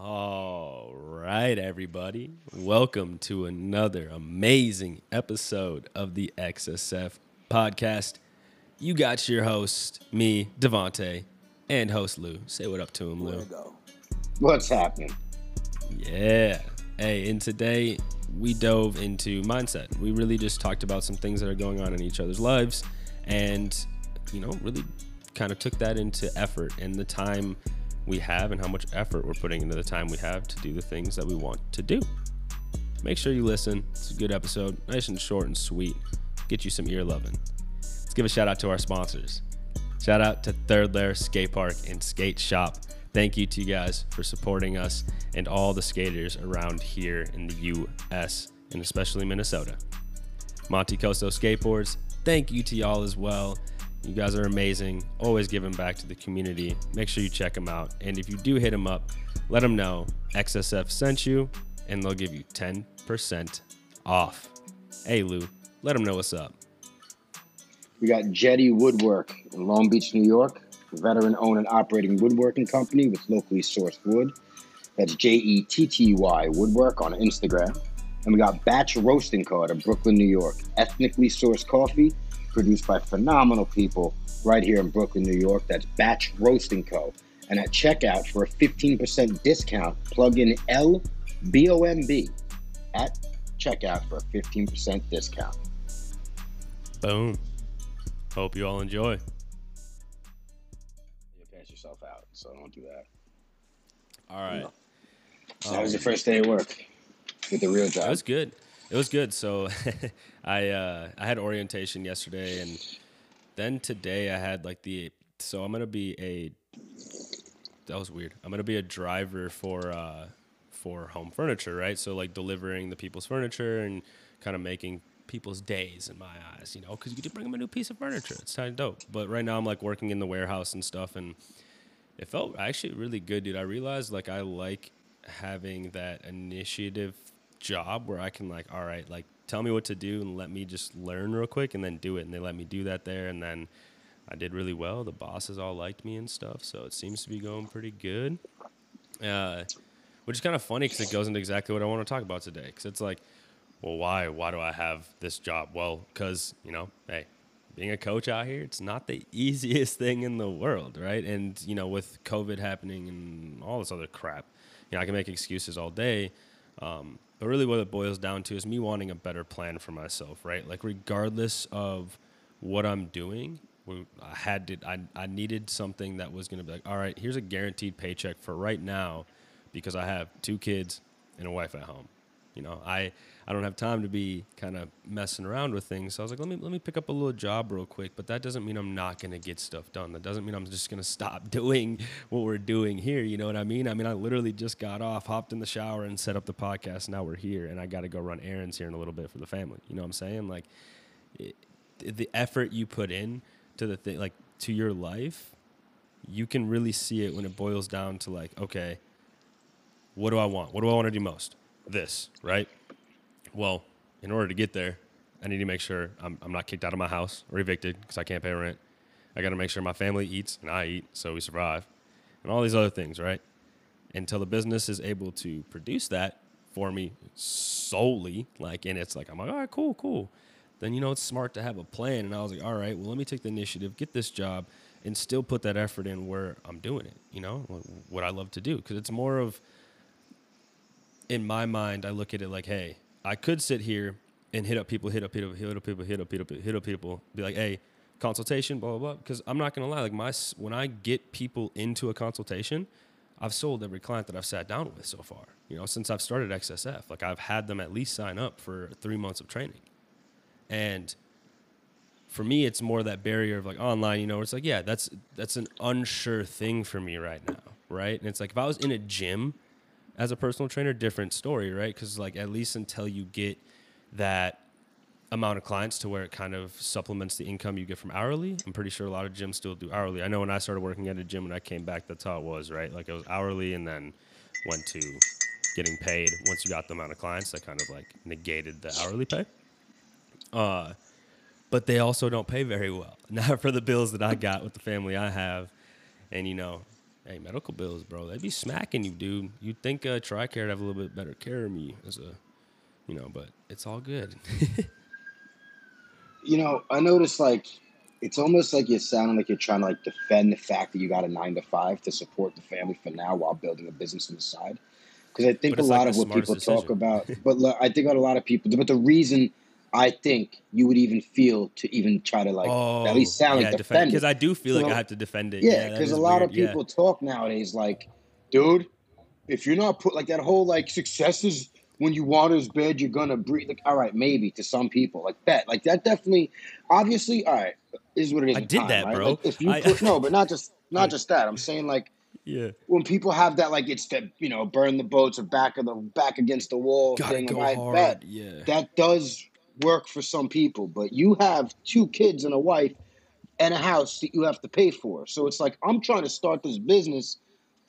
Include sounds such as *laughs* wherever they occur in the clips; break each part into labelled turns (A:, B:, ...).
A: All right, everybody. Welcome to another amazing episode of the XSF podcast. You got your host, me, Devonte, and host Lou. Say what up to him, Lou.
B: What's happening?
A: Yeah. Hey, and today we dove into mindset. We really just talked about some things that are going on in each other's lives and, you know, really kind of took that into effort and the time we have and how much effort we're putting into the time we have to do the things that we want to do. Make sure you listen. It's a good episode, nice and short and sweet. Get you some ear loving. Let's give a shout out to our sponsors. Shout out to Third Lair Skate Park and Skate Shop. Thank you to you guys for supporting us and all the skaters around here in the US and especially Minnesota. Monte Costo Skateboards, thank you to y'all as well. You guys are amazing, always giving back to the community. Make sure you check them out. And if you do hit them up, let them know XSF sent you and they'll give you 10% off. Hey, Lou, let them know what's up.
B: We got Jetty Woodwork in Long Beach, New York, veteran owned and operating woodworking company with locally sourced wood. That's J E T T Y Woodwork on Instagram. And we got Batch Roasting Co. out of Brooklyn, New York, ethnically sourced coffee produced by phenomenal people right here in Brooklyn, New York. That's Batch Roasting Co. And at checkout for a 15% discount, plug in LBOMB at checkout for a 15% discount.
A: Boom. Hope you all enjoy.
B: You pass yourself out, so don't do that.
A: All right.
B: No. So that was um, the first day of work with the real
A: That
B: job.
A: was good. It was good. So *laughs* I uh, I had orientation yesterday, and then today I had like the. So I'm gonna be a. That was weird. I'm gonna be a driver for uh, for home furniture, right? So like delivering the people's furniture and kind of making people's days in my eyes, you know, because you get to bring them a new piece of furniture. It's kind of dope. But right now I'm like working in the warehouse and stuff, and it felt actually really good, dude. I realized like I like having that initiative job where I can like, all right, like tell me what to do and let me just learn real quick and then do it. And they let me do that there, and then I did really well. The bosses all liked me and stuff, so it seems to be going pretty good. Uh, which is kind of funny because it goes into exactly what I want to talk about today. Because it's like, well, why? Why do I have this job? Well, because you know, hey, being a coach out here, it's not the *laughs* easiest thing in the world, right? And you know, with COVID happening and all this other crap, you know, I can make excuses all day. Um, but really, what it boils down to is me wanting a better plan for myself, right? Like, regardless of what I'm doing, I had to, I, I needed something that was going to be like, all right, here's a guaranteed paycheck for right now because I have two kids and a wife at home. You know, I, I don't have time to be kind of messing around with things. So I was like, let me let me pick up a little job real quick. But that doesn't mean I'm not gonna get stuff done. That doesn't mean I'm just gonna stop *laughs* doing what we're doing here. You know what I mean? I mean, I literally just got off, hopped in the shower, and set up the podcast. Now we're here, and I got to go run errands here in a little bit for the family. You know what I'm saying? Like, it, the effort you put in to the thing, like to your life, you can really see it when it boils down to like, okay, what do I want? What do I want to do most? This, right? Well, in order to get there, I need to make sure I'm, I'm not kicked out of my house or evicted because I can't pay rent. I got to make sure my family eats and I eat so we survive, and all these other things, right? Until the business is able to produce that for me solely, like, and it's like, I'm like, all right, cool, cool. Then, you know, it's smart to have a plan. And I was like, all right, well, let me take the initiative, get this job, and still put that effort in where I'm doing it, you know, what I love to do. Because it's more of, in my mind, I look at it like, hey, I could sit here and hit up people, hit up people, hit up people, hit up people, hit up people, be like, hey, consultation, blah blah blah. Because I'm not gonna lie, like my when I get people into a consultation, I've sold every client that I've sat down with so far. You know, since I've started XSF, like I've had them at least sign up for three months of training, and for me, it's more that barrier of like online. You know, it's like, yeah, that's that's an unsure thing for me right now, right? And it's like if I was in a gym as a personal trainer, different story, right? Because like at least until you get that amount of clients to where it kind of supplements the income you get from hourly. I'm pretty sure a lot of gyms still do hourly. I know when I started working at a gym when I came back, that's how it was, right? Like it was hourly and then went to getting paid once you got the amount of clients that kind of like negated the hourly pay. Uh, but they also don't pay very well. *laughs* Not for the bills that I got with the family I have. And you know, Hey, medical bills, bro. They'd be smacking you, dude. You'd think uh, Tricare would have a little bit better care of me as a, you know, but it's all good. *laughs*
B: You know, I noticed like it's almost like you're sounding like you're trying to like defend the fact that you got a nine to five to support the family for now while building a business on the side. Because I think a
A: it's like
B: lot of what people talk about, *laughs* but I think a lot of people. But the reason I think you would even feel to even try to like at oh, least sound like defend
A: because. I do feel like I have to defend it.
B: Yeah,
A: that
B: because a lot
A: weird,
B: of
A: yeah.
B: people talk nowadays like, dude, if you're not put like that whole like success is when you want is bad you're gonna breathe. Like, all right, maybe to some people like that, like that definitely, obviously, all right, is what it is.
A: I did
B: time,
A: that,
B: right?
A: bro.
B: Like, if you
A: I-
B: put no, *laughs* but not just not just that. I'm saying like
A: yeah,
B: when people have that like it's the you know burn the boats or back of the back against the wall
A: gotta
B: thing.
A: go
B: like, I
A: hard.
B: bet
A: Yeah,
B: that does work for some people, but you have two kids and a wife and a house that you have to pay for. So it's like I'm trying to start this business,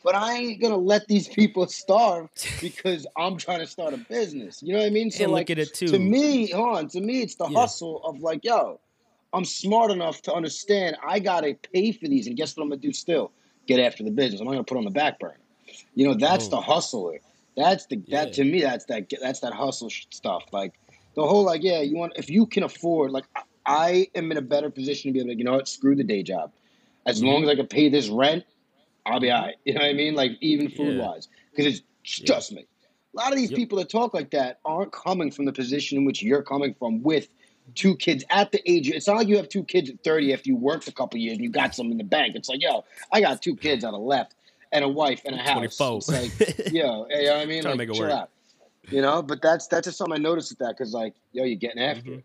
B: but I ain't gonna let these people starve *laughs* because I'm trying to start a business. You know what I mean? So
A: and
B: like
A: look at it too.
B: to me, hold on, to me it's the
A: Yeah.
B: hustle of like, yo, I'm smart enough to understand I gotta pay for these, and guess what I'm gonna do still? Get after the business. I'm not gonna put on the back burner. You know, that's
A: Oh.
B: the hustler. That's the that
A: Yeah.
B: to me. That's that that's that hustle stuff. Like the whole like yeah, you want if you can afford like I, am in a better position to be able to you know what screw the day job, as
A: Mhm.
B: long as I can pay this rent, I'll be alright. You know what I mean? Like even food
A: Yeah.
B: wise, because it's
A: Yeah.
B: just me. A lot of these
A: Yep.
B: people that talk like that aren't coming from the position in which you're coming from with two kids at the age. It's not like you have two kids at 30 after you worked a couple years and you got some in the bank. It's like, yo, I got two kids on the left and a wife and a house.
A: 24.
B: It's like, *laughs* yo, you know what I mean?
A: Trying to make it work.
B: out. You know, but that's that's just something I noticed with that because like, yo, you're getting after
A: Mhm.
B: it.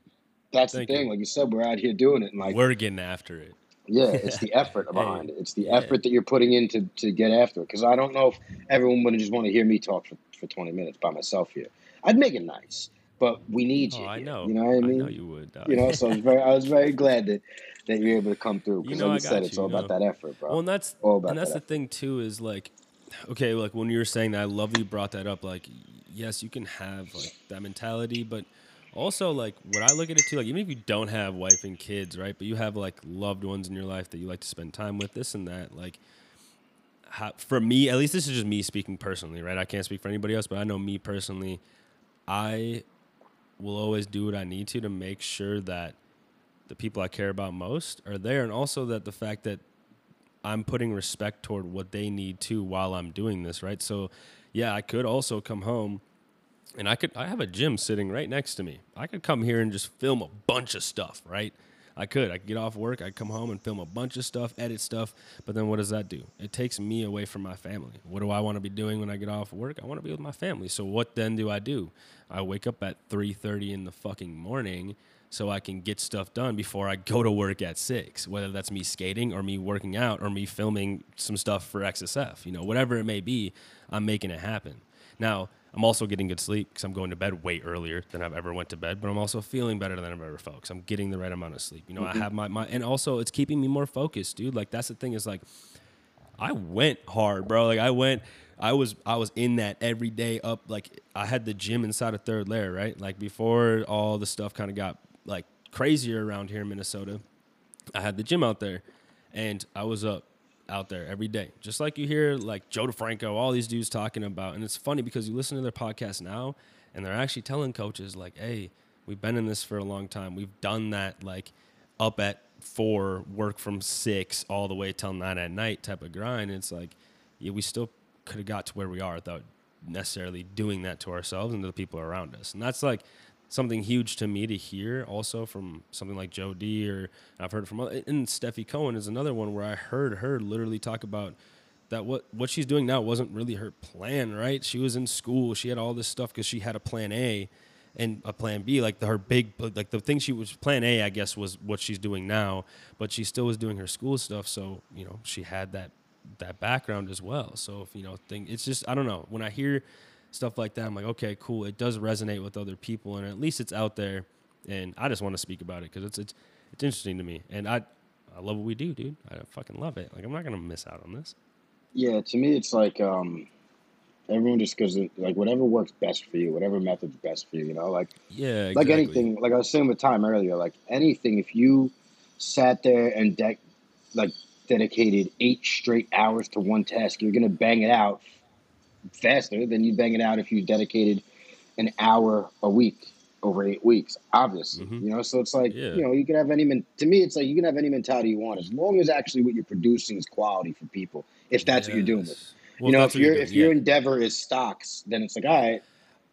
B: That's
A: Thank
B: the thing.
A: you.
B: Like you said, we're out here doing it, and like,
A: We're getting after it.
B: yeah, *laughs* it's the effort behind it. It's the
A: yeah.
B: effort that you're putting in to, to get after it. Because I don't know if everyone would just want to hear me talk for, for 20 minutes by myself here. I'd make it nice, but we need you.
A: Oh, I
B: here,
A: know.
B: You know what I mean?
A: I know you would. dog.
B: You know, so I was very, I was very glad that, that you're able to come through.
A: You
B: Because
A: know
B: like
A: I
B: you said,
A: got
B: it's all
A: you
B: about that effort, bro.
A: Well, and that's
B: all about
A: and that's
B: that.
A: the thing too is like, okay, like when you were saying that, I love you brought that up. Like, yes, you can have like that mentality, but also like what I look at it too, like even if you don't have wife and kids, right, but you have like loved ones in your life that you like to spend time with, this and that, like. How, for me, at least this is just me speaking personally, right? I can't speak for anybody else, but I know me personally. I will always do what I need to to make sure that the people I care about most are there, and also that the fact that I'm putting respect toward what they need too while I'm doing this, right? So, yeah, I could also come home and I could I have a gym sitting right next to me. I could come here and just film a bunch of stuff, right? I could. I could get off work, I'd come home and film a bunch of stuff, edit stuff, but then what does that do? It takes me away from my family. What do I want to be doing when I get off work? I want to be with my family. So what then do I do? I wake up at 3:30 in the fucking morning so I can get stuff done before I go to work at 6, whether that's me skating or me working out or me filming some stuff for XSF, you know, whatever it may be, I'm making it happen. Now, I'm also getting good sleep because I'm going to bed way earlier than I've ever went to bed, but I'm also feeling better than I've ever felt because I'm getting the right amount of sleep. You know, I mm-hmm. have my, my, and also it's keeping me more focused, dude. Like that's the thing is like, I went hard, bro. Like I went, I was, I was in that every day up. Like I had the gym inside of Third Lair, right? Like before all the stuff kind of got like crazier around here in Minnesota, I had the gym out there, and I was up out there every day, just like you hear like Joe DeFranco, all these dudes talking about. And it's funny because you listen to their podcast now, and they're actually telling coaches like, "Hey, we've been in this for a long time. We've done that like up at four, work from six all the way till nine at night type of grind." And it's like, yeah, we still could have got to where we are without necessarily doing that to ourselves and to the people around us. And that's like something huge to me to hear also from something like Joe D or I've heard from and Stefi Cohen is another one where I heard her literally talk about that what what she's doing now wasn't really her plan, right? She was in school, she had all this stuff cuz she had a plan A and a plan B like the, her big like the thing she was plan A I guess was what she's doing now, but she still was doing her school stuff, so, you know, she had that that background as well. So if you know, thing it's just I don't know. When I hear stuff like that, I'm like, okay, cool. It does resonate with other people, and at least it's out there. And I just want to speak about it because it's it's it's interesting to me, and I I love what we do, dude. I fucking love it. Like I'm not gonna miss out on this.
B: Yeah, to me, it's like um, everyone just goes like whatever works best for you, whatever method's best for you. You know, like
A: Yeah,
B: like anything. Like I was saying with time earlier, like anything. If you sat there and de- like dedicated eight straight hours to one task, you're going to bang it out faster than you bang it out if you dedicated an hour a week over eight weeks. Obviously,
A: Mhm.
B: you know. So it's like
A: Yeah.
B: you know you can have any. Men- to me, it's like you can have any mentality you want as long as actually what you're producing is quality for people. If that's what you're doing with. it.
A: Well,
B: you know, if your if your endeavor is stocks, then it's like all right,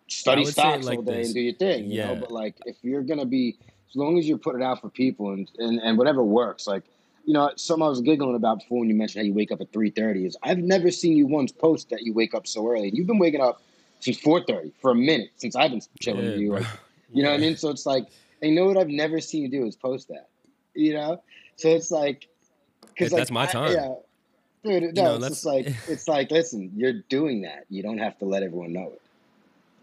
B: study
A: would say it
B: stocks
A: like
B: all day
A: this.
B: and do your thing. You know,
A: Yeah.
B: but like if you're gonna be as long as you're putting it out for people and, and, and whatever works, like you know, something I was giggling about before when you mentioned how you wake up at three thirty is I've never seen you once post that you wake up so early. You've been waking up since four thirty for a minute since I've been chilling
A: Yeah,
B: with you.
A: bro.
B: You know what I mean? So it's like, and you know what I've never seen you do is post that. You know, so it's like,
A: That- that's my
B: I-
A: time.
B: yeah, dude. No,
A: know,
B: it's just like it's like, listen, you're doing that. You don't have to let everyone know it.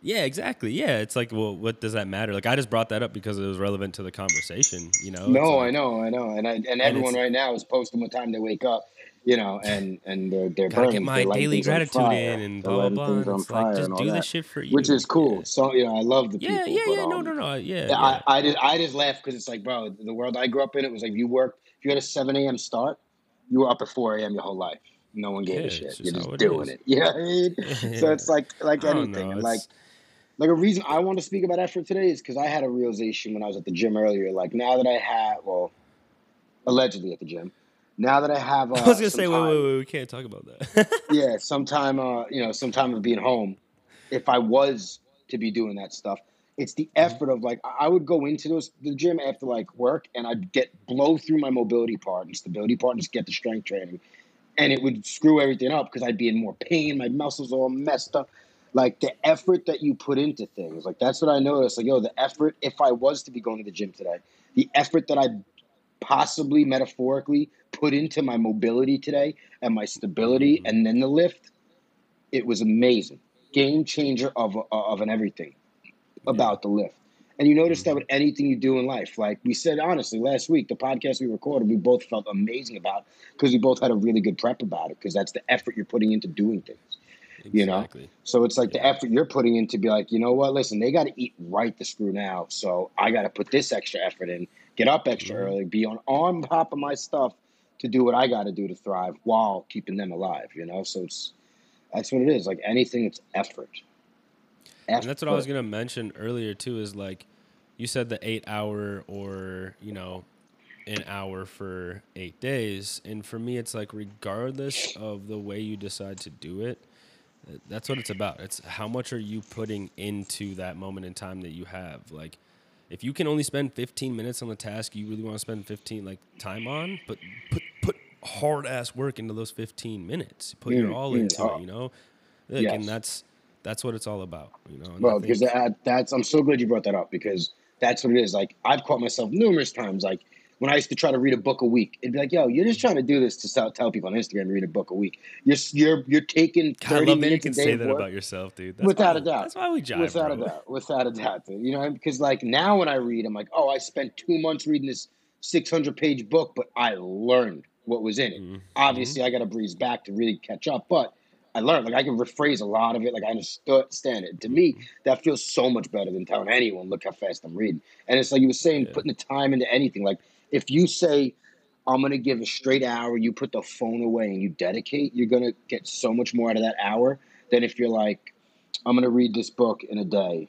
A: Yeah, exactly. Yeah, it's like, well, what does that matter? Like, I just brought that up because it was relevant to the conversation. You know?
B: No,
A: like-
B: I know, I know, and I, and everyone right now is posting what time they wake up. You know, and and they're they're burning.
A: get my
B: they're
A: daily gratitude in and blah blah blah. And it's like just
B: and
A: do this shit for you,
B: which is cool.
A: Yeah.
B: So you know, I love the people.
A: Yeah, yeah, yeah. No,
B: um,
A: no, no. Yeah,
B: Yeah,
A: yeah.
B: I, I just I just laugh because it's like, bro, the world I grew up in, it was like you worked. If you had a seven a.m. start, you were up at four a.m. your whole life. No one gave
A: Yeah,
B: a shit. You're just doing it. *laughs* You know what I mean? So it's *laughs* like like anything. like like a reason I want to speak about effort today is because I had a realization when I was at the gym earlier. Like now that I have, well, allegedly at the gym. Now that I have, uh,
A: I was gonna say, wait, wait, wait. We can't talk about that. *laughs*
B: yeah, sometime uh, you know, sometime of being home, if I was to be doing that stuff, it's the
A: Mm-hmm.
B: effort of like I I would go into those the gym after like work and I'd get blow through my mobility part and stability part and just get the strength training. And it would screw everything up because I'd be in more pain, my muscles all messed up. Like the effort that you put into things, like that's what I noticed. Like, yo, the effort, if I was to be going to the gym today, the effort that I possibly metaphorically put into my mobility today and my stability
A: Mhm.
B: and then the lift, it was amazing. Game changer of, of an everything about the lift. And you notice that with anything you do in life. Like we said, honestly, last week, the podcast we recorded, we both felt amazing about because we both had a really good prep about it because that's the effort you're putting into doing things. You know? So it's like the effort you're putting in to be like, you know what, listen, they got to eat right the screw now. So I got to put this extra effort in, get up extra
A: Mhm.
B: early, be on, on top of my stuff to do what I got to do to thrive while keeping them alive, you know? So it's, that's what it is. Like anything, it's effort.
A: And that's what I was gonna mention earlier too. Is like you said the eight hour or you know an hour for eight days, and for me, it's like regardless of the way you decide to do it, that's what it's about. It's how much are you putting into that moment in time that you have. Like if you can only spend 15 minutes on the task you really want to spend 15 like time on, but put put hard ass work into those 15 minutes. Put your
B: Mm,
A: all
B: mm,
A: into
B: oh.
A: it. You know. Like, and that's that's what it's all about, you know. and
B: Well, because that, that's I'm so glad you brought that up because that's what it is. Like I've caught myself numerous times. Like when I used to try to read a book a week, it'd be like, "Yo, you're just trying to do this to sell, tell people on Instagram to read a book a week. You're you're you're taking thirty
A: that you can say that about yourself, dude. That's
B: Without
A: why,
B: a doubt.
A: That's why we jive,
B: without
A: bro.
B: a doubt, without a doubt, dude. You know, because like now when I read, I'm like, oh, I spent two months reading this 600 page book, but I learned what was in it.
A: Mhm.
B: Obviously, I got to breeze back to really catch up, but I learned. Like I can rephrase a lot of it. Like I understand it. To me, that feels so much better than telling anyone, "Look how fast I'm reading." And it's like you were saying,
A: Yeah.
B: putting the time into anything. Like if you say, "I'm going to give a straight hour," you put the phone away and you dedicate, you're going to get so much more out of that hour than if you're like, "I'm going to read this book in a day."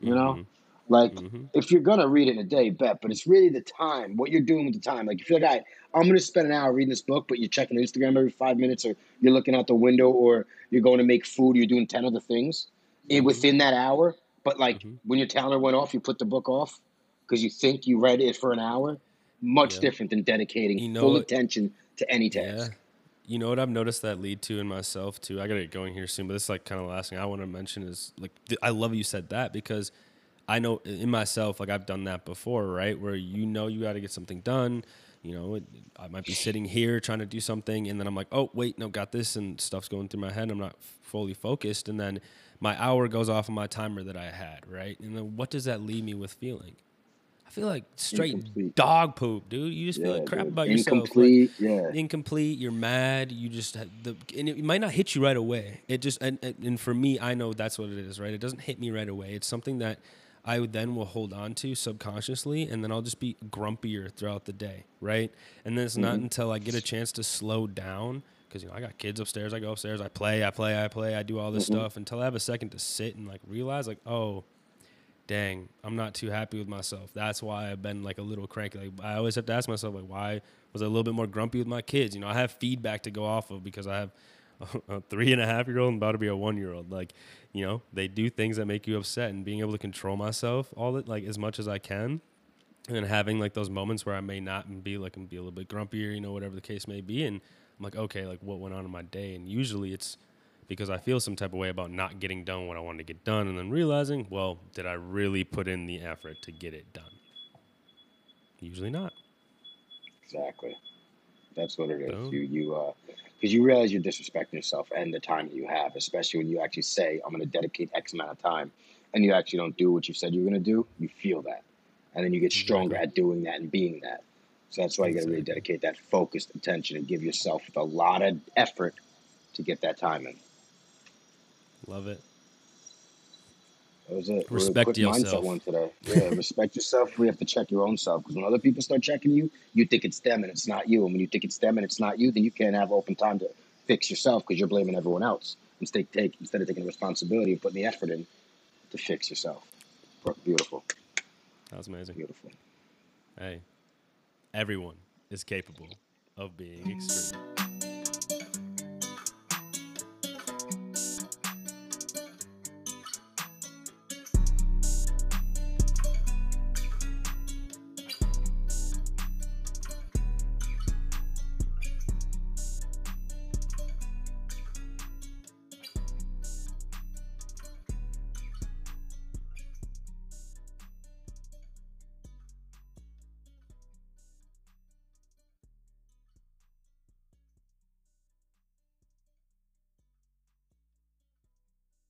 B: You know,
A: Mhm.
B: like
A: Mhm.
B: if you're gonna read it in a day, bet. But it's really the time, what you're doing with the time. Like if you're like, right, I'm gonna spend an hour reading this book, but you're checking Instagram every five minutes, or you're looking out the window, or you're going to make food, you're doing ten other things in,
A: Mhm.
B: within that hour. But like
A: Mhm.
B: when your timer went off, you put the book off because you think you read it for an hour. Much
A: Yeah.
B: different than dedicating
A: You know
B: full attention to any
A: Yeah.
B: task.
A: You know what I've noticed that lead to in myself too. I gotta get going here soon, but this is like kind of the last thing I want to mention is like th- I love you said that because I know in myself like I've done that before, right? Where you know you got to get something done. You know, it, I might be sitting here trying to do something, and then I'm like, oh wait, no, got this, and stuff's going through my head. I'm not fully focused, and then my hour goes off on my timer that I had, right? And then what does that leave me with feeling? Feel like straight
B: Incomplete.
A: dog poop, dude. You just feel
B: Yeah,
A: like crap
B: dude.
A: about yourself. like-
B: Incomplete. yeah.
A: incomplete you're mad you just the and it might not hit you right away it just and, and for me i know that's what it is right it doesn't hit me right away it's something that I then will hold on to subconsciously, and then I'll just be grumpier throughout the day, right? And then it's not
B: Mm-hmm.
A: until I get a chance to slow down because you know I got kids upstairs. I go upstairs, I play, I play, I play, I do all this
B: Mm-hmm.
A: stuff until I have a second to sit and like realize like, oh, dang, I'm not too happy with myself. That's why I've been like a little cranky. Like I always have to ask myself like, why was I a little bit more grumpy with my kids? You know, I have feedback to go off of because I have *laughs* a three and a half year old and about to be a one year old. Like, you know, they do things that make you upset, and being able to control myself all that like as much as I can. And having like those moments where I may not and be like and be a little bit grumpier, you know, whatever the case may be, and I'm like, okay, like what went on in my day, and usually it's because I feel some type of way about not getting done what I wanted to get done, and then realizing, well, did I really put in the effort to get it done? Usually not.
B: Exactly. That's what it is.
A: Boom.
B: You you uh because you realize you're disrespecting yourself and the time that you have, especially when you actually say, I'm gonna dedicate X amount of time and you actually don't do what you said you're gonna do, you feel that. And then you get stronger
A: Exactly.
B: at doing that and being that. So that's why you gotta really dedicate that focused attention and give yourself a lot of effort to get that time in.
A: Love it.
B: That was it.
A: Respect
B: quick mindset
A: yourself.
B: one today. Yeah, respect *laughs* yourself. We have to check your own self because when other people start checking you, you think it's them and it's not you. And when you think it's them and it's not you, then you can't have open time to fix yourself because you're blaming everyone else instead take instead of taking responsibility and putting the effort in to fix yourself. Beautiful,
A: That was amazing.
B: beautiful.
A: Hey, everyone is capable of being extreme.